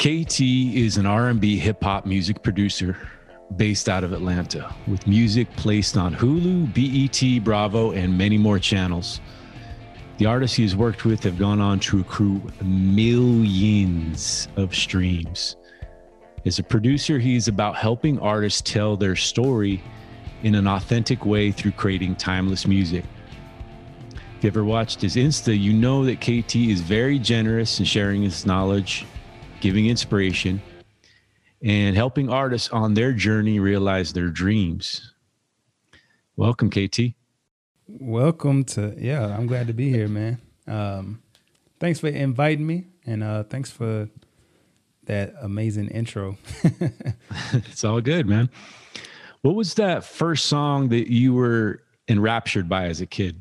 KT is an R&B hip hop music producer based out of Atlanta with music placed on Hulu, BET, Bravo, and many more channels. The artists he has worked with have gone on to accrue millions of streams. As a producer, he's about helping artists tell their story in an authentic way through creating timeless music. If you ever watched his Insta, you know that KT is very generous in sharing his knowledge, giving inspiration, and helping artists on their journey realize their dreams. Welcome, KT. Welcome to yeah, I'm glad to be here, man. Um, thanks for inviting me, and uh, thanks for that amazing intro. it's all good, man. What was that first song that you were enraptured by as a kid?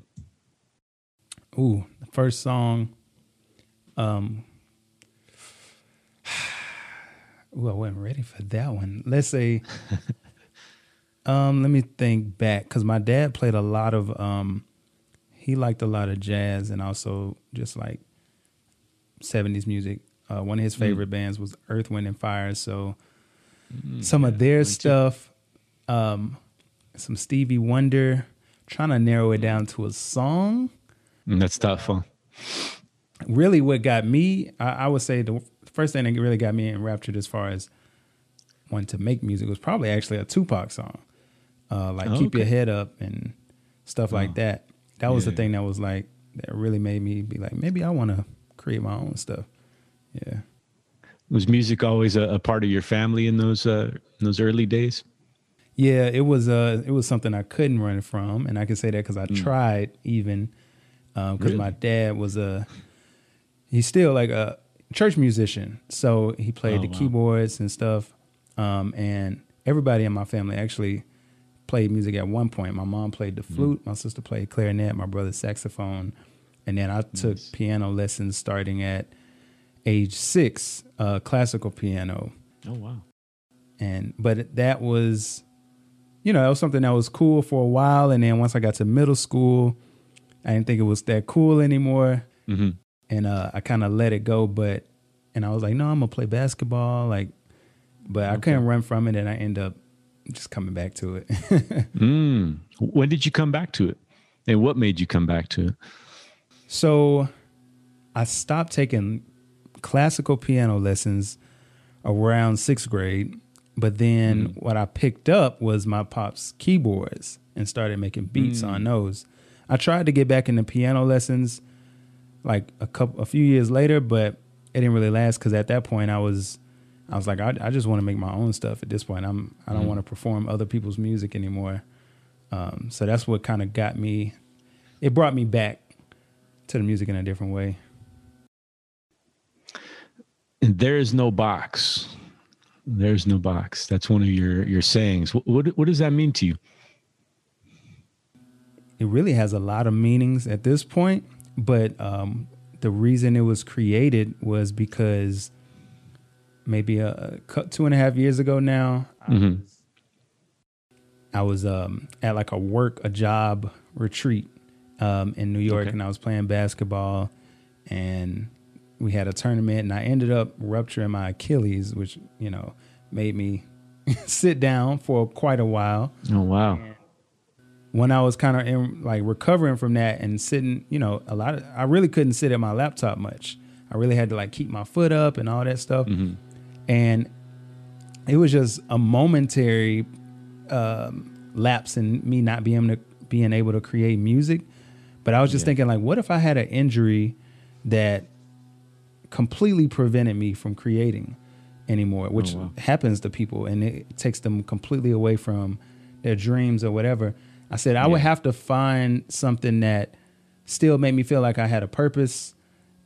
Ooh, the first song. Um, ooh, I wasn't ready for that one. Let's say, um, let me think back because my dad played a lot of, um, he liked a lot of jazz and also just like 70s music. Uh, one of his mm. favorite mm. bands was Earth, Wind, and Fire. So mm, some yeah, of their stuff, um, some Stevie Wonder, trying to narrow it down to a song. Mm, that's tough, huh? Really, what got me, I, I would say the first thing that really got me enraptured as far as wanting to make music was probably actually a Tupac song, uh, like oh, "Keep okay. Your Head Up" and stuff oh. like that. That was yeah. the thing that was like that really made me be like, maybe I want to create my own stuff. Yeah. Was music always a, a part of your family in those uh, in those early days? Yeah, it was. Uh, it was something I couldn't run from, and I can say that because I mm. tried even because um, really? my dad was a he's still like a church musician, so he played oh, the wow. keyboards and stuff. Um, and everybody in my family actually played music at one point. My mom played the mm. flute, mm. my sister played clarinet, my brother saxophone, and then I nice. took piano lessons starting at age six, uh, classical piano. Oh wow! And but that was, you know, that was something that was cool for a while, and then once I got to middle school I didn't think it was that cool anymore. Mm-hmm. And uh, I kind of let it go. But, and I was like, no, I'm going to play basketball. Like, but okay. I couldn't run from it. And I end up just coming back to it. mm. When did you come back to it? And what made you come back to it? So I stopped taking classical piano lessons around sixth grade. But then mm. what I picked up was my pop's keyboards and started making beats mm. on those. I tried to get back into piano lessons like a couple a few years later, but it didn't really last because at that point I was I was like I, I just want to make my own stuff at this point. I'm I don't mm-hmm. want to perform other people's music anymore. Um, so that's what kind of got me. It brought me back to the music in a different way. There is no box. There's no box. That's one of your your sayings. What what, what does that mean to you? it really has a lot of meanings at this point, but um, the reason it was created was because maybe a, a two and a half years ago now, mm-hmm. I was, um, at like a work, a job retreat um, in New York, okay. and I was playing basketball, and we had a tournament, and I ended up rupturing my Achilles, which you know made me sit down for quite a while. Oh wow! And when I was kind of in like recovering from that and sitting, you know, a lot of I really couldn't sit at my laptop much. I really had to like keep my foot up and all that stuff. Mm-hmm. And it was just a momentary um, lapse in me not being able to being able to create music. But I was just yeah. thinking like, what if I had an injury that completely prevented me from creating anymore, which oh, wow. happens to people and it takes them completely away from their dreams or whatever. I said I yeah. would have to find something that still made me feel like I had a purpose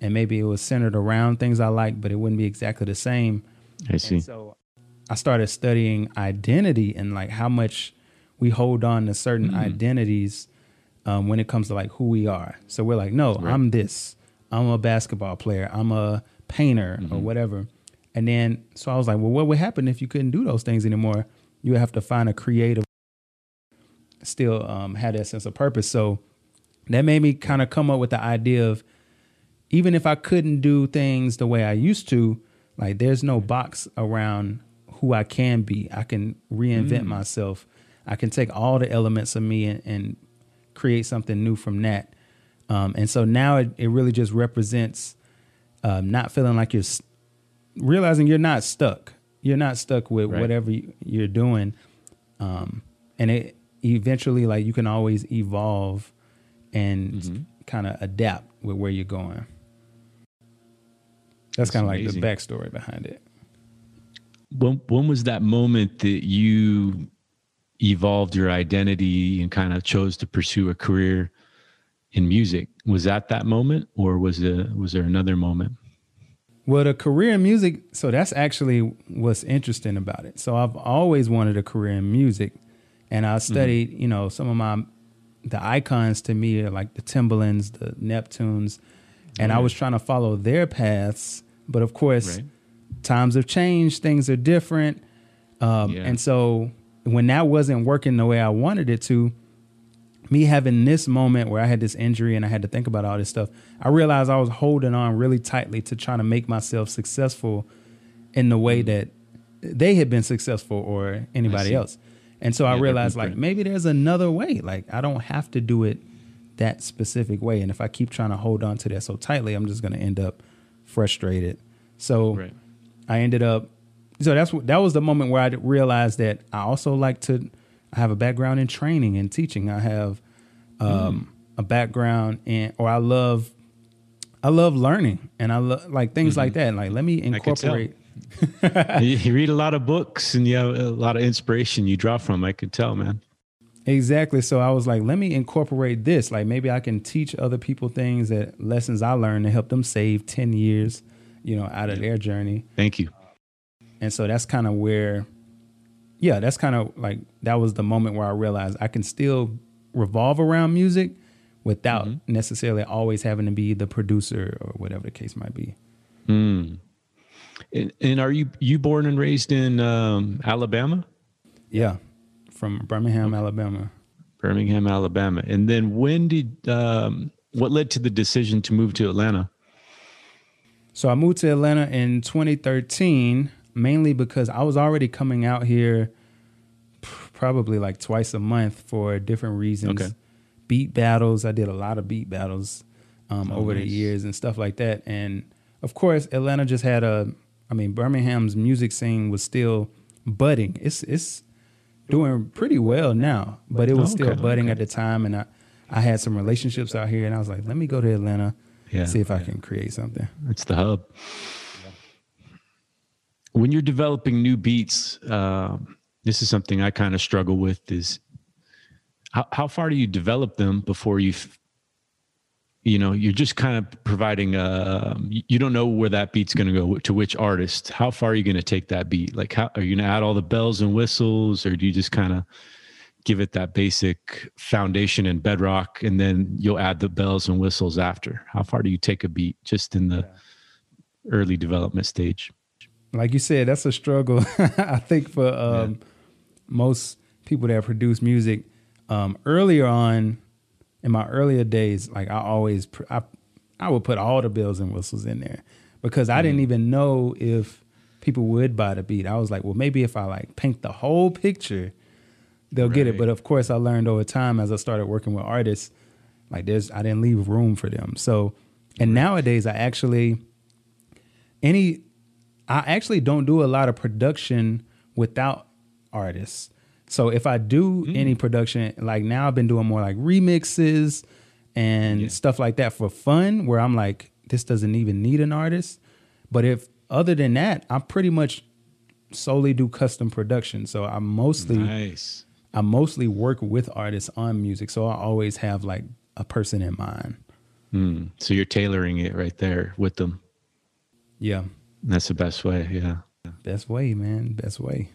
and maybe it was centered around things I like, but it wouldn't be exactly the same. I see. And so I started studying identity and like how much we hold on to certain mm-hmm. identities um, when it comes to like who we are. So we're like, no, right. I'm this. I'm a basketball player. I'm a painter mm-hmm. or whatever. And then so I was like, well, what would happen if you couldn't do those things anymore? You would have to find a creative still um, had that sense of purpose. So that made me kind of come up with the idea of even if I couldn't do things the way I used to, Like there's no box around who I can be. I can reinvent mm. myself. I can take all the elements of me and, and create something new from that. Um, and so now it, it really just represents um, not feeling like you're realizing you're not stuck. You're not stuck with right. whatever you're doing. Um, and it eventually, like, you can always evolve and mm-hmm. kind of adapt with where you're going. That's, That's kind of like the backstory behind it. When when was that moment that you evolved your identity and kind of chose to pursue a career in music? Was that that moment, or was it was there another moment? Well, the career in music, so that's actually what's interesting about it. So I've always wanted a career in music, and I studied, mm-hmm. you know, some of my the icons to me are like the Timbalands, the Neptunes, and right. I was trying to follow their paths. But of course, right. times have changed, things are different, um, yeah. and so when that wasn't working the way I wanted it to, me having this moment where I had this injury and I had to think about all this stuff, I realized I was holding on really tightly to trying to make myself successful in the way that they had been successful or anybody else. And so yeah, I realized like maybe there's another way. Like I don't have to do it that specific way. And if I keep trying to hold on to that so tightly, I'm just going to end up frustrated. So right. I ended up so that's what that was the moment where I realized that I also like to I have a background in training and teaching. I have um, mm. a background in, or I love, I love learning, and I love like things mm-hmm. like that. Like let me incorporate. You read a lot of books and you have a lot of inspiration you draw from. I could tell, man. Exactly. So I was like, let me incorporate this. Like maybe I can teach other people things that lessons I learned to help them save 10 years, you know, out of their journey. Thank you. And so that's kind of where yeah, that's kind of like that was the moment where I realized I can still revolve around music without mm-hmm. necessarily always having to be the producer or whatever the case might be. Mm. And, and, are you you born and raised in um, Alabama? Yeah, from Birmingham, Alabama. Birmingham, Alabama. And then when did um, what led to the decision to move to Atlanta? So I moved to Atlanta in 2013 mainly because I was already coming out here probably like twice a month for different reasons. Okay. Beat battles. I did a lot of beat battles um, oh, over nice. the years and stuff like that. And of course, Atlanta just had a. I mean, Birmingham's music scene was still budding. It's it's doing pretty well now, but it was okay, still budding okay. at the time. And I I had some relationships out here, and I was like, let me go to Atlanta, yeah, see if I can create something. It's the hub when you're developing new beats, uh, this is something I kind of struggle with is how, how far do you develop them before you you know you're just kind of providing a you don't know where that beat's going to go to which artist how far are you going to take that beat like how are you going to add all the bells and whistles or do you just kind of give it that basic foundation and bedrock and then you'll add the bells and whistles after how far do you take a beat just in the yeah. early development stage like you said, that's a struggle. I think for um, yeah. most people that produce music. Um, earlier on, in my earlier days, like I always, I, I would put all the bells and whistles in there because I mm. didn't even know if people would buy the beat. I was like, well, maybe if I like paint the whole picture, they'll right. get it. But of course, I learned over time as I started working with artists, like there's, I didn't leave room for them. So, and nowadays, I actually any I actually don't do a lot of production without artists. So if I do mm. any production, like now I've been doing more like remixes and yeah. stuff like that for fun, where I'm like, this doesn't even need an artist. But if other than that, I pretty much solely do custom production. So I mostly nice. I mostly work with artists on music. So I always have like a person in mind. Mm. So you're tailoring it right there with them. Yeah. That's the best way. Yeah. Best way, man. Best way.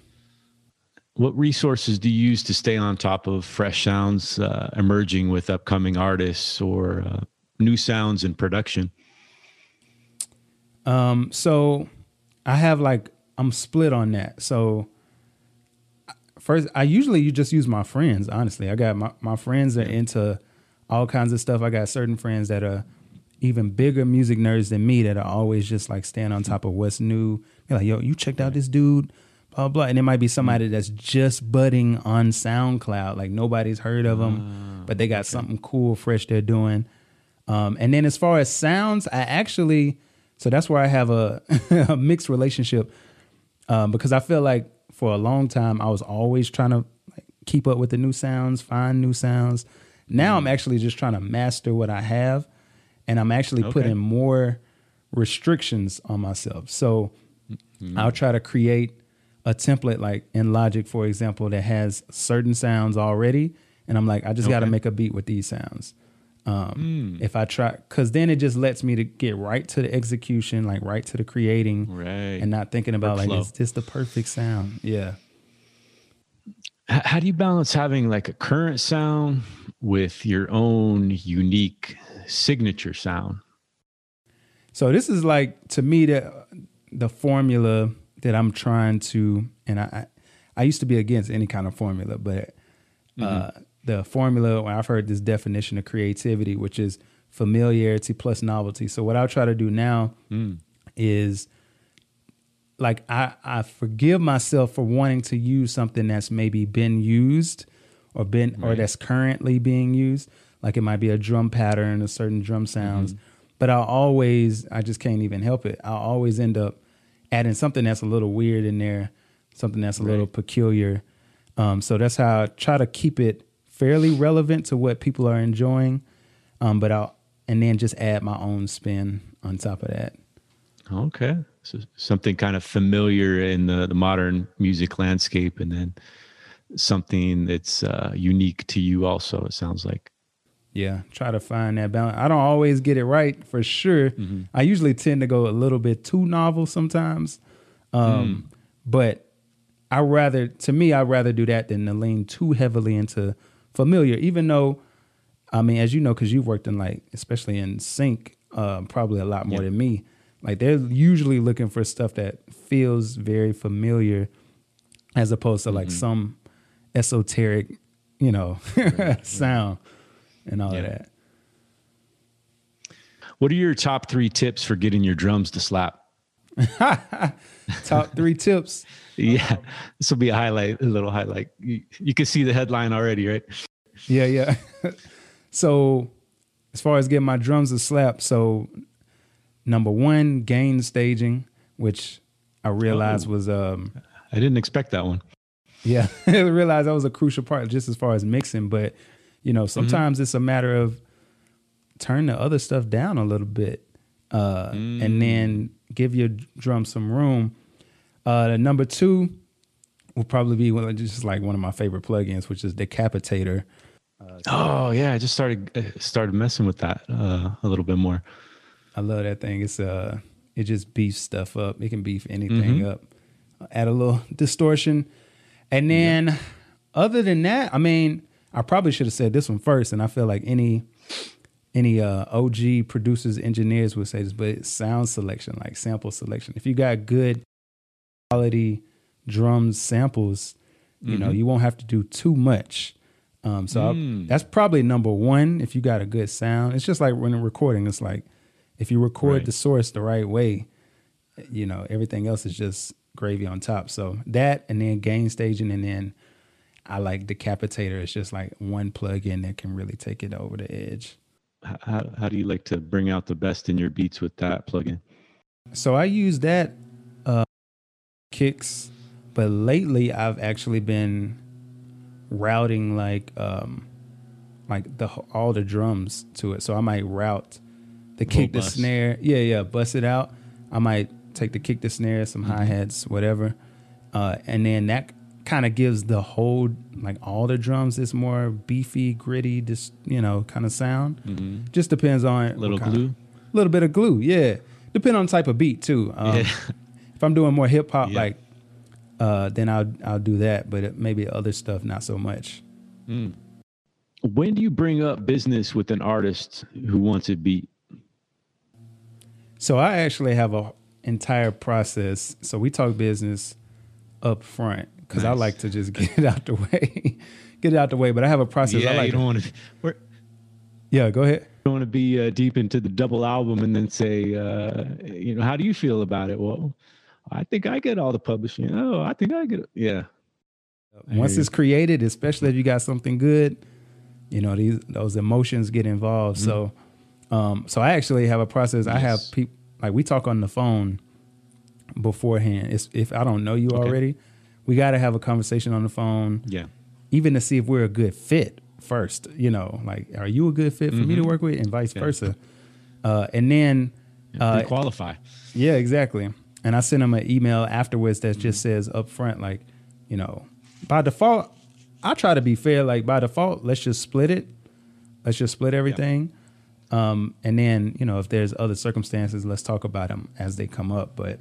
What resources do you use to stay on top of fresh sounds uh, emerging with upcoming artists or uh, new sounds in production? Um, so I have like I'm split on that. So first, I usually you just use my friends. Honestly, I got my my friends are into all kinds of stuff. I got certain friends that are even bigger music nerds than me that are always just like staying on top of what's new. They're like, yo, you checked out this dude, blah blah. And it might be somebody that's just budding on SoundCloud, like nobody's heard of them, but they got something cool, fresh they're doing. Um, and then as far as sounds, I actually, so that's where I have a, a mixed relationship um, because I feel like for a long time I was always trying to like, keep up with the new sounds, find new sounds. Now I'm actually just trying to master what I have, and I'm actually Okay. putting more restrictions on myself. So I'll try to create a template like in Logic, for example, that has certain sounds already, and I'm like, I just got to make a beat with these sounds. Um, If I try, because then it just lets me to get right to the execution, like right to the creating, Right. and not thinking about like, Workflow. is this the perfect sound? Yeah. H- how do you balance having like a current sound with your own unique signature sound? So this is like to me the the formula that I'm trying to, and I I, used to be against any kind of formula, but uh, mm-hmm. the formula I've heard this definition of creativity, which is familiarity plus novelty. So what I'll try to do now mm. is like I, I forgive myself for wanting to use something that's maybe been used or been or that's currently being used. Like it might be a drum pattern or certain drum sounds. Mm-hmm. But I'll always I just can't even help it. I'll always end up adding something that's a little weird in there, something that's a little peculiar. Um, so that's how I try to keep it fairly relevant to what people are enjoying. Um, but I'll and then just add my own spin on top of that. Okay. So something kind of familiar in the, the modern music landscape and then something that's uh, unique to you also, it sounds like. Yeah, try to find that balance. I don't always get it right for sure. I usually tend to go a little bit too novel sometimes. Um, But I rather, to me, I'd rather do that than to lean too heavily into familiar, even though, I mean, as you know, because you've worked in like, especially in sync, uh, probably a lot more Yeah. than me. Like they're usually looking for stuff that feels very familiar as opposed to like some esoteric, you know, sound and all Yeah. of that. What are your top three tips for getting your drums to slap? Top three tips. Yeah, this will be a highlight, a little highlight. You, you can see the headline already, right? Yeah, yeah. so as far as getting my drums to slap, so number one, gain staging, which I realized Oh. was um I didn't expect that one. yeah, I realized that was a crucial part just as far as mixing. But you know, sometimes it's a matter of turn the other stuff down a little bit, uh, and then give your drum some room. Uh, number two will probably be one, just like one of my favorite plugins, which is Decapitator. Oh yeah, I just started uh, started messing with that uh, a little bit more. I love that thing. It's uh, it just beefs stuff up. It can beef anything up. Add a little distortion, and then other than that, I mean, I probably should have said this one first, and I feel like any any uh, OG producers, engineers would say this, but it's sound selection, like sample selection. If you got good quality drums samples, you know, you won't have to do too much. Um, so Mm. that's probably number one. If you got a good sound, it's just like when recording. It's like if you record Right. the source the right way, you know, everything else is just gravy on top. So that, and then gain staging, and then I like Decapitator. It's just like one plug-in that can really take it over the edge. How, how do you like to bring out the best in your beats with that plugin? So I use that uh, kicks, but lately I've actually been routing like um like the all the drums to it. So I might route the kick, the snare, yeah, yeah, bust it out. I might take the kick, the snare, some hi hats, whatever, uh, and then that kind of gives the whole like all the drums this more beefy, gritty, just you know kind of sound. Just depends on Little glue. little bit of glue, yeah. Depend on type of beat too. Um, Yeah. If I'm doing more hip hop, Yeah. like, uh, then I'll I'll do that. But it, maybe other stuff, not so much. When do you bring up business with an artist who wants a beat? So I actually have a entire process. So we talk business up front because I like to just get it out the way, get it out the way. But I have a process. I yeah, like. you don't want to. Yeah, go ahead. don't want to be uh, deep into the double album and then say, uh, you know, how do you feel about it? Well, I think I get all the publishing. Oh, I think I get it. Yeah. Once it's created, especially if you got something good, you know, these those emotions get involved. Mm-hmm. So, um, so I actually have a process. Yes. I have people like we talk on the phone beforehand. It's, if I don't know you okay. already, we got to have a conversation on the phone. Yeah. Even to see if we're a good fit first. You know, like, are you a good fit for mm-hmm. me to mm-hmm. work with, and vice yeah. versa. Uh, and then uh, qualify. Yeah, exactly. And I send them an email afterwards that just mm-hmm. says up front, like, you know, by default, I try to be fair. Like by default, let's just split it. Let's just split everything. Um, and then you know if there's other circumstances, let's talk about them as they come up. But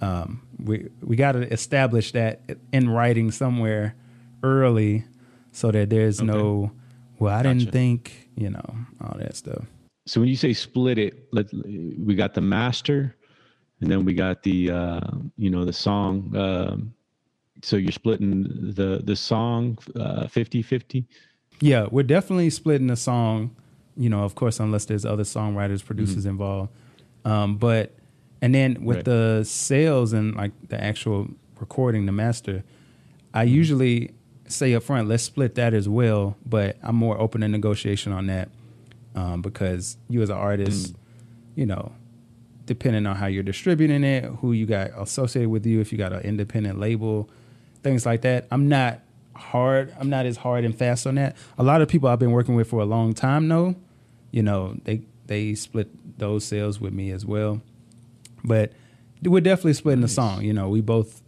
um, we we got to establish that in writing somewhere early, so that there's okay. no well, I gotcha. didn't think you know all that stuff. So when you say split it, let we got the master, and then we got the uh, you know the song. Um, so you're splitting the the song uh, 50-50? Yeah, we're definitely splitting the song. You know, of course, unless there's other songwriters, producers mm-hmm. involved. Um, but and then with right. the sales and like the actual recording, the master, I mm-hmm. usually say up front, let's split that as well. But I'm more open to negotiation on that um, because you as an artist, mm. you know, depending on how you're distributing it, who you got associated with you, if you got an independent label, things like that. I'm not hard. I'm not as hard and fast on that. A lot of people I've been working with for a long time know, you know, they they split those sales with me as well. But we're definitely splitting nice. the song. You know, we both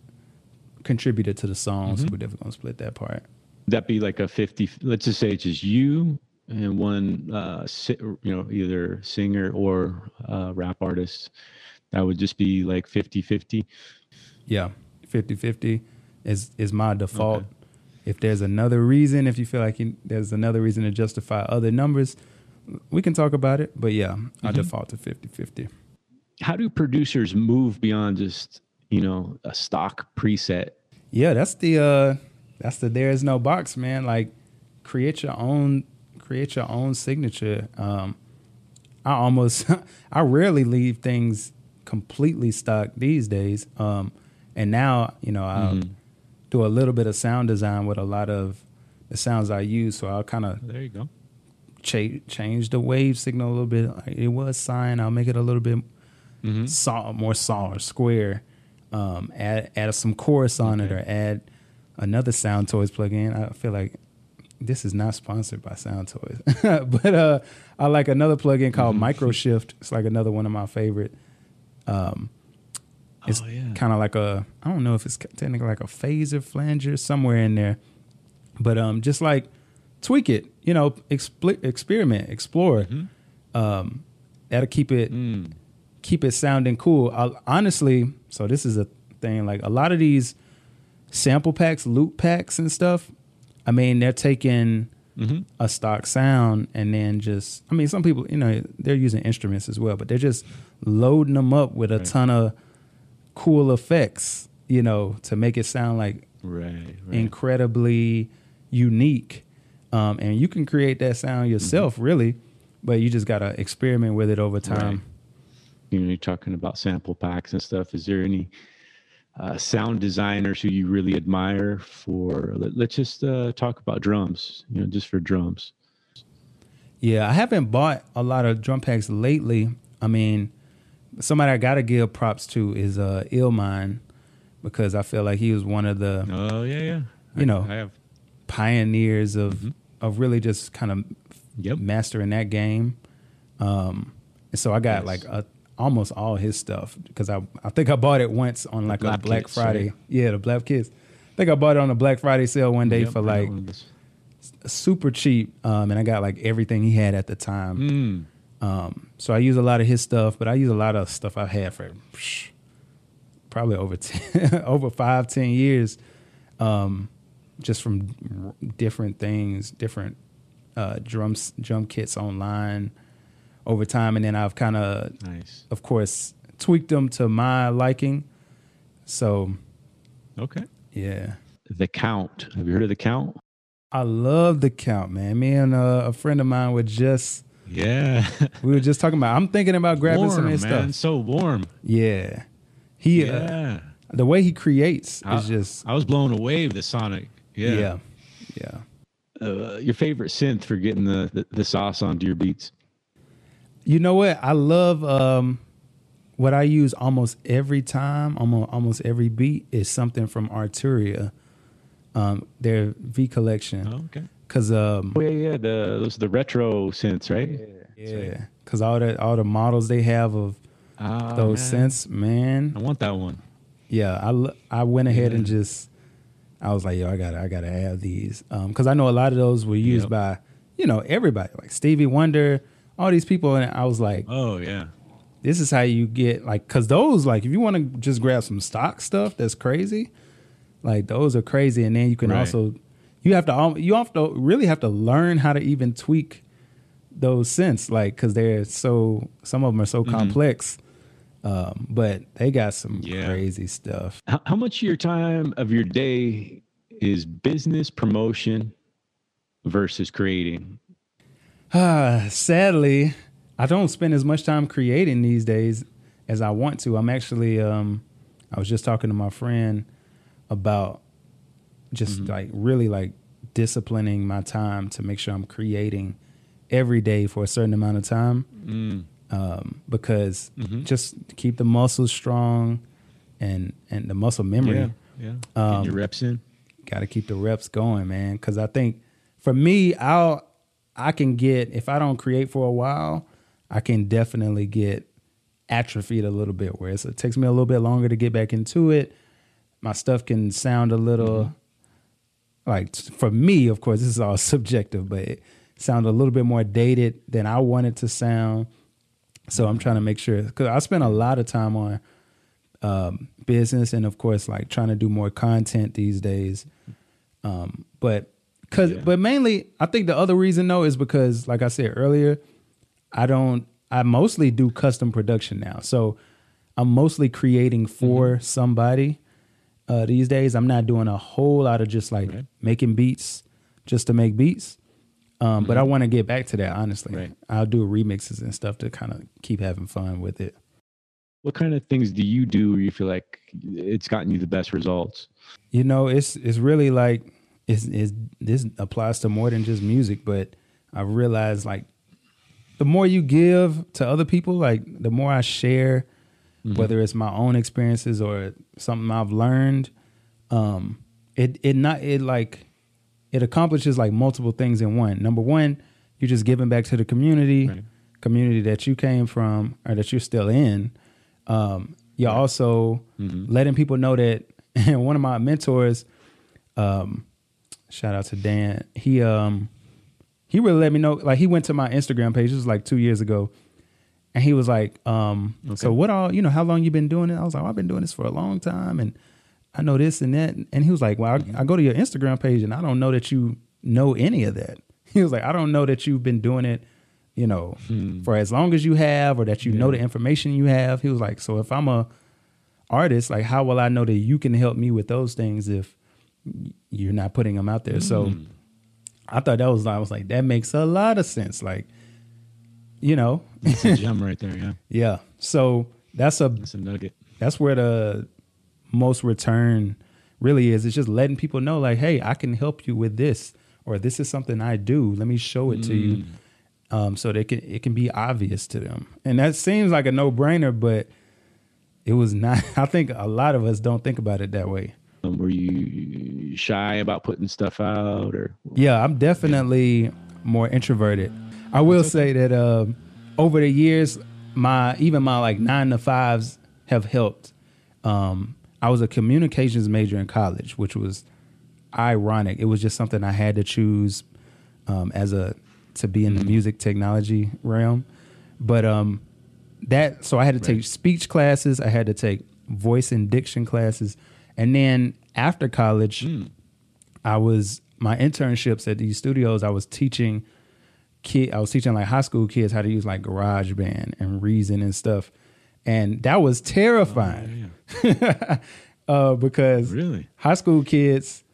contributed to the song, mm-hmm. so we're definitely gonna split that part. That be like a fifty. Let's just say it's just you and one, uh, you know, either singer or uh, rap artist. That would just be like 50-50. Yeah, 50-50 is is my default. Okay. If there's another reason, if you feel like you, there's another reason to justify other numbers, we can talk about it. But yeah, mm-hmm. I default to 50-50. How do producers move beyond just, you know, a stock preset? Yeah, that's the uh that's the there is no box, man. Like create your own create your own signature. Um I almost I rarely leave things completely stock these days. Um and now, you know, I'll mm-hmm do a little bit of sound design with a lot of the sounds I use. So I'll kind of there you go cha- change the wave signal a little bit. It was sine. I'll make it a little bit mm-hmm. saw more saw or square. Um, add add some chorus on okay. it or add another Soundtoys plugin. I feel like this is not sponsored by Soundtoys, but uh, I like another plugin called mm-hmm. Microshift. It's like another one of my favorite. Um, it's oh, yeah. kind of like a I don't know if it's technically like a phaser flanger somewhere in there, but um, just like tweak it, you know, experiment, explore. Mm-hmm. Um, that'll keep it mm. Keep it sounding cool. I'll, honestly, so this is a thing. Like a lot of these sample packs, loop packs, and stuff. I mean, they're taking mm-hmm. a stock sound and then just. I mean, some people, you know, they're using instruments as well, but they're just loading them up with a right. ton of cool effects, you know, to make it sound like right, right. incredibly unique. Um, and you can create that sound yourself, mm-hmm. really, but you just gotta experiment with it over time. Right. You know, you're talking about sample packs and stuff. Is there any uh, sound designers who you really admire for? Let, us just uh, talk about drums. You know, just for drums. Yeah, I haven't bought a lot of drum packs lately. I mean, somebody I gotta give props to is uh Illmind because I feel like he was one of the oh yeah yeah you I, know I have pioneers of mm-hmm. of really just kind of yep. mastering that game. Um, and so I got yes. like a, almost all his stuff because I I think I bought it once on like Black a Black Kids, Friday. Right? Yeah, the Black Kids. I think I bought it on a Black Friday sale one day yep, for like super cheap, um, and I got like everything he had at the time. Mm. Um, so I use a lot of his stuff, but I use a lot of stuff I've had for psh, probably over 10, over five, ten years, um, just from different things, different uh, drums, drum kits online over time, and then I've kind of, nice. of course, tweaked them to my liking. So, okay, yeah. The Kount. Have you heard of the Kount? I love the Count, man. Me and uh, a friend of mine were just Yeah. We were just talking about. I'm thinking about grabbing warm, some of his man. stuff. So warm. Yeah, he. Uh, Yeah. the way he creates I, is just. I was blown away with the Sonic. Yeah. Yeah, yeah. Uh, your favorite synth for getting the, the, the sauce onto your beats? You know what? I love um, what I use almost every time, almost almost every beat is something from Arturia, um, their V collection. Oh, okay. Cause um, Oh yeah, yeah. The those are the retro synths, right? yeah, cause all the all the models they have of Ah, those man. synths, man. I want that one. Yeah, I I went ahead and just I was like, yo, I gotta I gotta have these because I know a lot of those were used Yep. by you know everybody like Stevie Wonder, all these people, and I was like, Oh yeah. this is how you get like because those like if you want to just grab some stock stuff that's crazy, like those are crazy, and then you can Right. also you have to al- you have to really have to learn how to even tweak those synths like because they're so some of them are so complex. Um, but they got some Yeah. crazy stuff. How, how much of your time of your day is business promotion versus creating? Sadly, I don't spend as much time creating these days as I want to. I'm actually um I was just talking to my friend about just like really like disciplining my time to make sure I'm creating every day for a certain amount of time. Mm. Um, because Mhm. just to keep the muscles strong and and the muscle memory Yeah. Yeah. Um, Getting your reps in. got to keep the reps going, man. Because I think for me, I'll I can get if I don't create for a while, I can definitely get atrophied a little bit. Where it takes me a little bit longer to get back into it. My stuff can sound a little like for me, of course, this is all subjective, but it sounds a little bit more dated than I want it to sound. So I'm trying to make sure because I spend a lot of time on um, business and of course like trying to do more content these days. Um, but cause, Yeah. but mainly I think the other reason though is because like I said earlier, I don't, I mostly do custom production now. So I'm mostly creating for somebody uh, these days. I'm not doing a whole lot of just like Right. making beats just to make beats. Um, But I want to get back to that, honestly. Right. I'll do remixes and stuff to kind of keep having fun with it. What kind of things do you do where you feel like it's gotten you the best results? You know, it's it's really like it's, it's this applies to more than just music, but I realized like the more you give to other people, like the more I share, whether it's my own experiences or something I've learned, um, it it not it like it accomplishes like multiple things in one. Number one, you're just giving back to the community, Right. community that you came from or that you're still in. Um, you're also letting people know that. And one of my mentors, um, shout out to Dan. He um he really let me know. Like he went to my Instagram page. This was like two years ago, and he was like, um, "So what all? You know, how long you been doing it?" I was like, "I've been doing this for a long time, and I know this and that." And he was like, "Well, I, I go to your Instagram page, and I don't know that you know any of that." He was like, "I don't know that you've been doing it." You know, for as long as you have, or that you know the information you have. He was like, "So if I'm a artist, like, how will I know that you can help me with those things if you're not putting them out there?" So I thought that was I was like that makes a lot of sense. Like, you know, It's a gem right there. Yeah. yeah. So that's a That's a nugget. that's where the most return really is. It's just letting people know, like, hey, I can help you with this, or this is something I do. Let me show it to you, um, so they can it can be obvious to them. And that seems like a no brainer, but it was not. I think a lot of us don't think about it that way. Um, were you shy about putting stuff out or? Yeah, I'm definitely more introverted. I will say that um, over the years, my even my like nine to fives have helped. Um, I was a communications major in college, which was ironic. It was just something I had to choose um, as a to be in the music technology realm. But um, that so I had to take speech classes. I had to take voice and diction classes, and then after college, I was my internships at these studios. I was teaching kid. I was teaching like high school kids how to use like GarageBand and Reason and stuff, and that was terrifying uh, because Really? high school kids,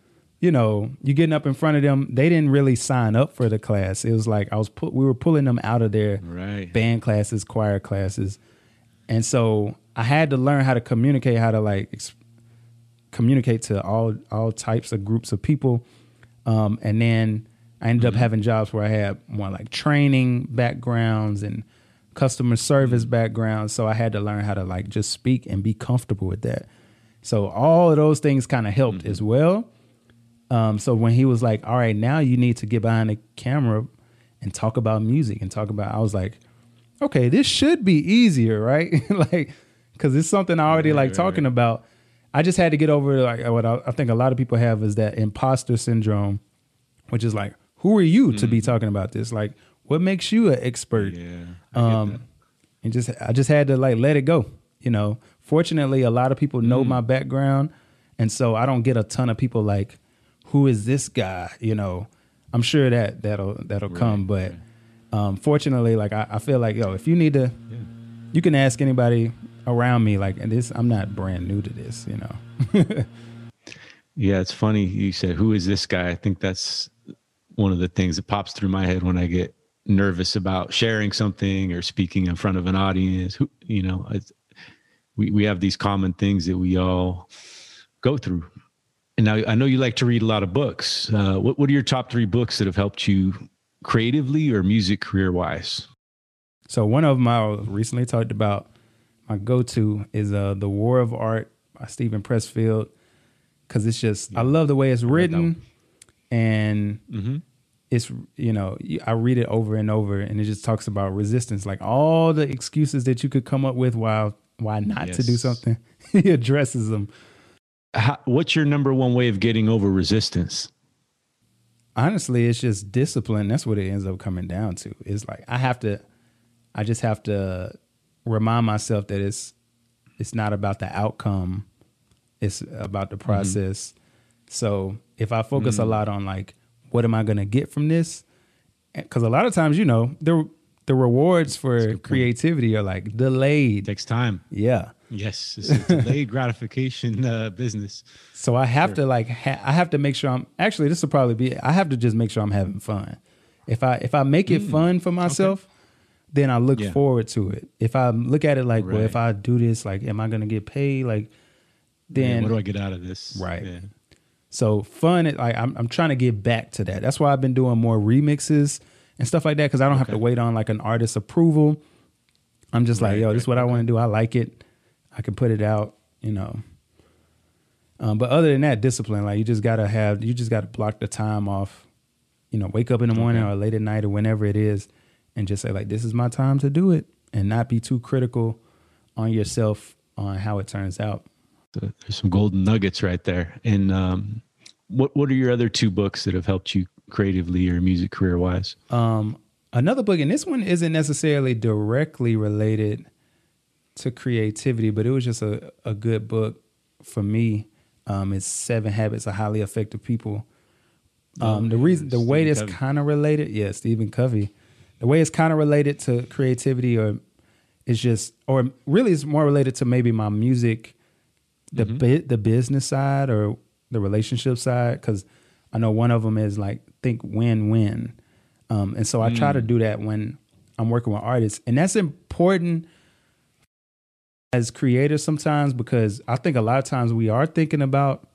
you know, you getting up in front of them. They didn't really sign up for the class. It was like I was pu- we were pulling them out of their Right. band classes, choir classes, and so I had to learn how to communicate, how to like ex- communicate to all all types of groups of people. Um, and then I ended up having jobs where I had more like training backgrounds and customer service backgrounds. So I had to learn how to like just speak and be comfortable with that. So all of those things kind of helped as well. Um, so when he was like, "All right, now you need to get behind the camera and talk about music and talk about," I was like, "Okay, this should be easier, right? like, because it's something I already Right, like right, talking about." I just had to get over like what I, I think a lot of people have is that imposter syndrome, which is like, who are you to be talking about this? Like, what makes you an expert? Yeah. Um and just i just had to like let it go you know fortunately a lot of people know Mm. my background and so i don't get a ton of people like who is this guy you know i'm sure that that'll that'll come but um fortunately like I, I feel like yo if you need to you can ask anybody around me like and this i'm not brand new to this you know Yeah, it's funny you said, "Who is this guy?" I think that's one of the things that pops through my head when I get nervous about sharing something or speaking in front of an audience. Who, you know, it's, we we have these common things that we all go through. And now I know you like to read a lot of books. Uh, what what are your top three books that have helped you creatively or music career wise? So one of them I recently talked about, my go-to is uh, "The War of Art" by Steven Pressfield, because it's just I love the way it's written, and Mm-hmm. it's you know I read it over and over, and it just talks about resistance, like all the excuses that you could come up with why why not to do something. he addresses them. How, what's your number one way of getting over resistance? honestly, it's just discipline. That's what it ends up coming down to. It's like I have to, I just have to remind myself that it's it's not about the outcome. It's about the mm-hmm. process. So if I focus a mm-hmm. lot on like, what am I going to get from this? Eh, because a lot of times, you know, the the rewards for creativity are like delayed. takes time. Yeah. Yes, it's a delayed gratification uh, business. So I have to like ha- I have to make sure I'm actually this will probably be I have to just make sure I'm having fun. If I if I make it mm. fun for myself, then I look. Yeah. forward to it. If I look at it like, well, if I do this, like, am I gonna get paid? Like, Yeah, then what do I get out of this? Right. Yeah. so fun. Like I'm I'm trying to get back to that. That's why I've been doing more remixes and stuff like that because I don't have to wait on like an artist's approval. I'm just like, Right, yo, this is right, what I want to do. I like it. I can put it out. You know. Um, but other than that, discipline. Like you just gotta have. You just gotta block the time off. You know, wake up in the morning Okay. or late at night or whenever it is, and just say like, this is my time to do it, and not be too critical on yourself on how it turns out. There's some golden nuggets right there. And um, what what are your other two books that have helped you creatively or music career wise? Um, another book, and this one isn't necessarily directly related to creativity, but it was just a, a good book for me. Um, it's Seven Habits of Highly Effective People. Um, Oh, the reason, the way that's Covey. kind of related, yeah, Stephen Covey. The way it's kind of related to creativity, or it's just, or really, it's more related to maybe my music, the Mm-hmm. bit, the business side, or the relationship side. Because I know one of them is like think win win, um, and so I try Mm. to do that when I'm working with artists, and that's important as creators sometimes because I think a lot of times we are thinking about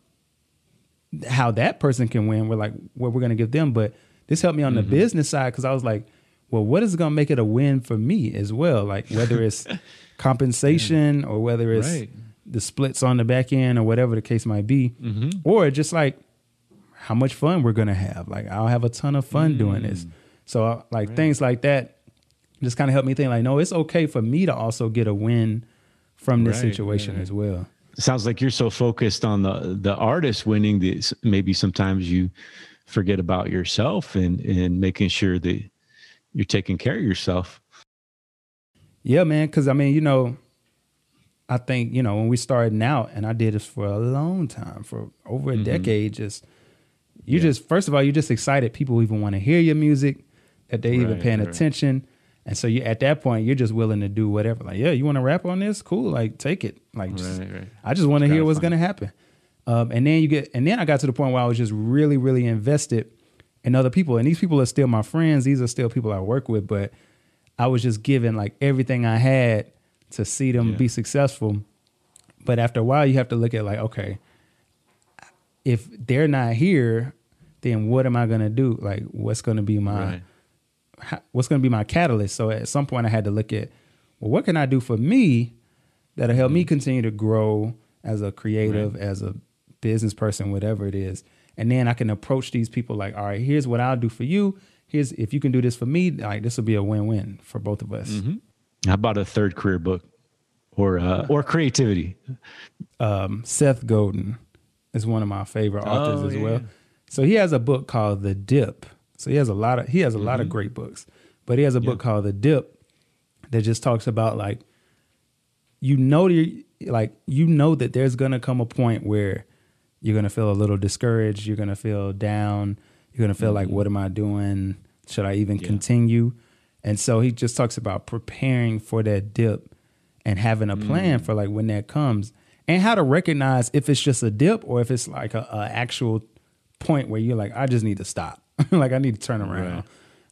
how that person can win. We're like, what we're gonna give them, but this helped me on the Mm-hmm. business side because I was like, well, what is gonna make it a win for me as well? Like whether it's compensation or whether it's Right. the splits on the back end or whatever the case might be, Mm-hmm. or just like how much fun we're gonna have. Like I'll have a ton of fun doing this. So uh, like things like that just kind of helped me think like, no, it's okay for me to also get a win from this Right, situation right. as well. sounds like you're so focused on the the artist winning that maybe sometimes you forget about yourself and and making sure that you're taking care of yourself. Yeah, man. Because I mean, you know, I think you know when we started out, and I did this for a long time, for over a decade. Just you Mm-hmm. Yeah. just first of all, you're just excited people even want to hear your music, that they even paying right. attention, and so you at that point you're just willing to do whatever. Like, yeah, you want to rap on this? Cool, like take it. Like, just, Right, right. I just want to hear what's gratifying. gonna happen. Um, and then you get, and then I got to the point where I was just really, really invested in other people. And these people are still my friends. These are still people I work with, but I was just giving like everything I had to see them Yeah. be successful. But after a while, you have to look at like, okay, if they're not here, then what am I gonna do? Like, what's gonna be my Right. what's going to be my catalyst. So at some point, I had to look at, well, what can I do for me that'll help me mm. continue to grow as a creative, as a business person, whatever it is. And then I can approach these people like, all right, here's what I'll do for you. Here's if you can do this for me, like this will be a win-win for both of us. How about a third career book or uh, or creativity? um, Seth Godin is one of my favorite authors Oh, as yeah, well. So he has a book called The Dip. So he has a lot of he has a lot of Mm-hmm. great books, but he has a book called The Dip that just talks about like you know like you know that there's gonna come a point where you're gonna feel a little discouraged, you're gonna feel down, you're gonna feel like what am I doing? Should I even Mm-hmm. Yeah. continue? And so he just talks about preparing for that dip and having a plan Mm. for like when that comes and how to recognize if it's just a dip or if it's like a, a actual point where you're like, I just need to stop. like I need to turn around.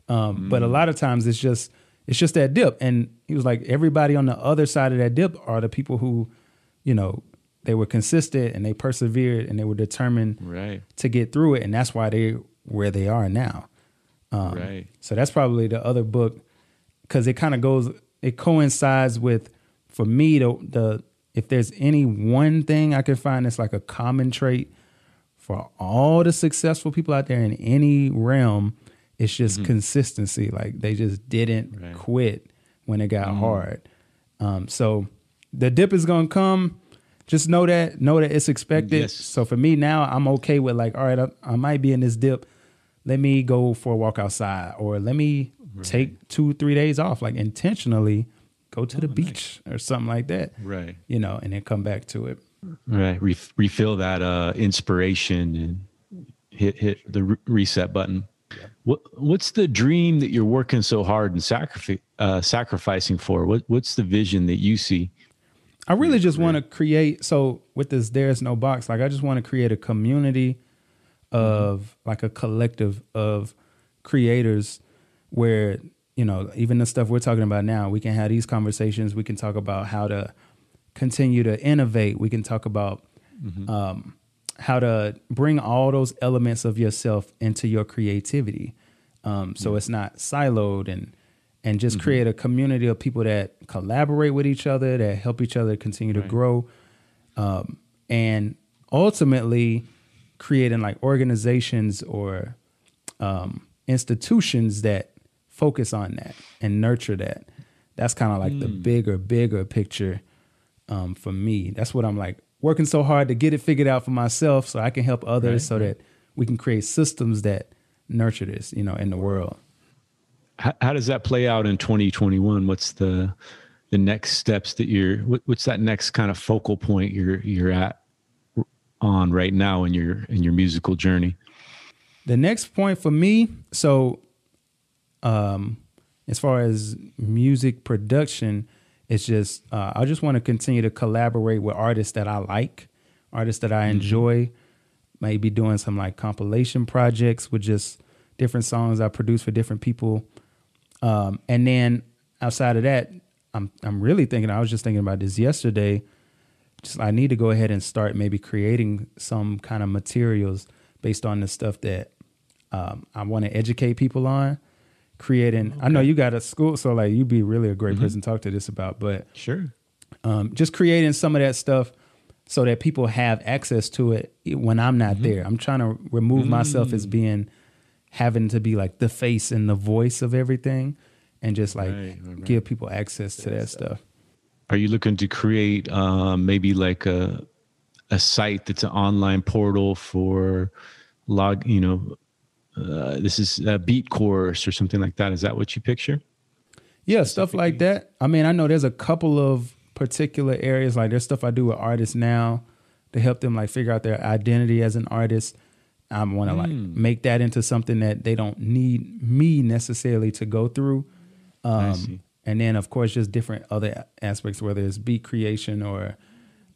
Um, But a lot of times it's just it's just that dip. And he was like, everybody on the other side of that dip are the people who, you know, they were consistent and they persevered and they were determined Right. to get through it, and that's why they where they are now. Um, Right. So that's probably the other book because it kind of goes, it coincides with, for me, the, the if there's any one thing I could find that's like a common trait for all the successful people out there in any realm, it's just consistency. Like they just didn't Mm-hmm. Right. Mm-hmm. quit when it got hard. Um, so the dip is gonna come. Just know that, know that it's expected. Yes. So for me now, I'm okay with like, all right, I, I might be in this dip. Let me go for a walk outside, or let me take two, three days off, like intentionally go to the beach or something like that. Right. You know, and then come back to it. Right. Re- refill that uh, inspiration and hit hit the re- reset button. What what's the dream that you're working so hard and sacrifice uh, sacrificing for? What what's the vision that you see? I really just want to create. So with this, there's no box. Like I just want to create a community of like a collective of creators where you know even the stuff we're talking about now, we can have these conversations. We can talk about how to continue to innovate. We can talk about um, how to bring all those elements of yourself into your creativity. Um, so it's not siloed and and just create a community of people that collaborate with each other, that help each other continue to grow, um, and ultimately creating like organizations or um, institutions that focus on that and nurture that. That's kind of like the bigger, bigger picture um, for me. That's what I'm like working so hard to get it figured out for myself, so I can help others, Right, so that we can create systems that nurture this, you know, in the world. How, how does that play out in 2021? What's the the next steps that you're? What, what's that next kind of focal point you're you're at on right now in your in your musical journey? The next point for me, so um as far as music production, it's just uh, I just want to continue to collaborate with artists that I like, artists that I enjoy. Maybe doing some like compilation projects with just different songs I produce for different people. Um, and then outside of that, I'm I'm really thinking. I was just thinking about this yesterday. Just I need to go ahead and start maybe creating some kind of materials based on the stuff that um, I want to educate people on. Creating, I know you got a school, so like you'd be really a great person to talk to this about. But Sure. um, just creating some of that stuff so that people have access to it when I'm not there. I'm trying to remove myself as being having to be like the face and the voice of everything, and just like Right, right, right. give people access to that stuff. Are you looking to create um, maybe like a a site that's an online portal for log? You know, uh, this is a beat course or something like that. Is that what you picture? Yeah, stuff like that. I mean, I know there's a couple of particular areas like there's stuff I do with artists now to help them like figure out their identity as an artist. I want to like make that into something that they don't need me necessarily to go through. Um, and then of course just different other aspects, whether it's beat creation or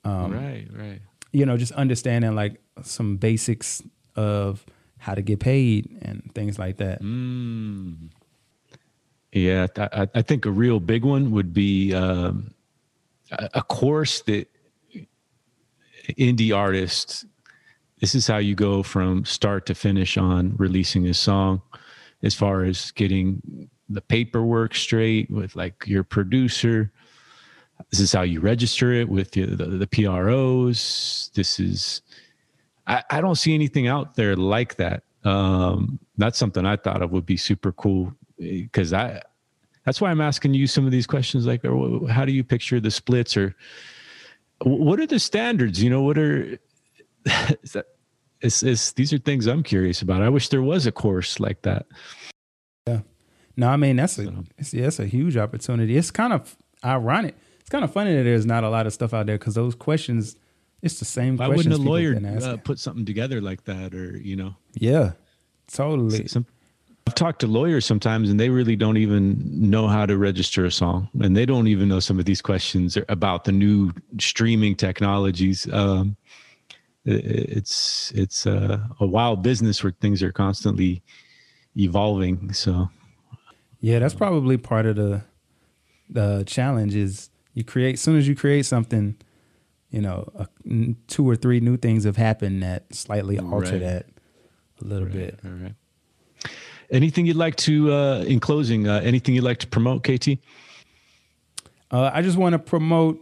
um, right, right. you know, just understanding like some basics of how to get paid and things like that. Mm. Yeah, I, I, think a real big one would be um, a course that indie artists. This is how you go from start to finish on releasing a song, as far as getting the paperwork straight with like your producer. This is how you register it with the, the, the PROs. This is, I, I don't see anything out there like that. Um, that's something I thought of would be super cool because I, that's why I'm asking you some of these questions like, how do you picture the splits or what are the standards? You know, what are, is that, it's, it's, these are things I'm curious about. I wish there was a course like that. Yeah. No, I mean that's a it's, yeah, it's a huge opportunity. It's kind of ironic. It's kind of funny that there's not a lot of stuff out there because those questions, it's the same. Why wouldn't a lawyer uh, put something together like that, or you know? Yeah, totally. Some, I've talked to lawyers sometimes, and they really don't even know how to register a song, and they don't even know some of these questions about the new streaming technologies. Um, it's it's a, a wild business where things are constantly evolving. So yeah, that's probably part of the the challenge is you create as soon as you create something, you know, a, two or three new things have happened that slightly alter right. that a little right. bit. All right. Anything you'd like to, uh, in closing, uh, anything you'd like to promote, KT? Uh, I just want to promote.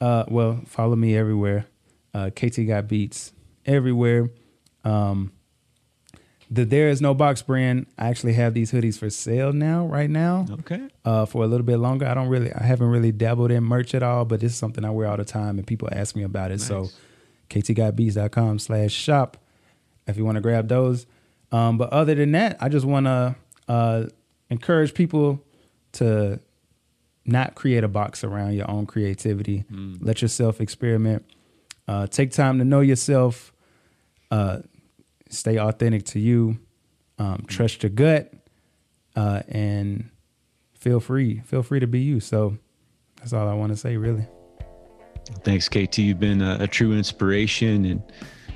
Uh, well, follow me everywhere. Uh, KT got beats everywhere. Um, the There Is No Box brand, I actually have these hoodies for sale now, right now. Okay. Uh, for a little bit longer. I don't really, I haven't really dabbled in merch at all, but this is something I wear all the time and people ask me about it. Nice. So ktgotbeats.com slash shop if you want to grab those. Um, but other than that, I just want to uh, encourage people to not create a box around your own creativity. Mm. Let yourself experiment. Uh, take time to know yourself. Uh, stay authentic to you, um, trust your gut, uh, and feel free. Feel free to be you. So that's all I want to say, really. Thanks, KT. You've been a, a true inspiration and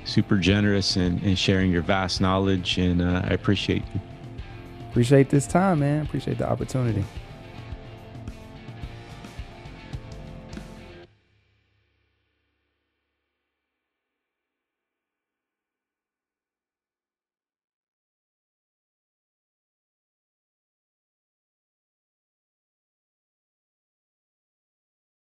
super generous and, in sharing your vast knowledge, and uh, I appreciate you. Appreciate this time, man. Appreciate the opportunity.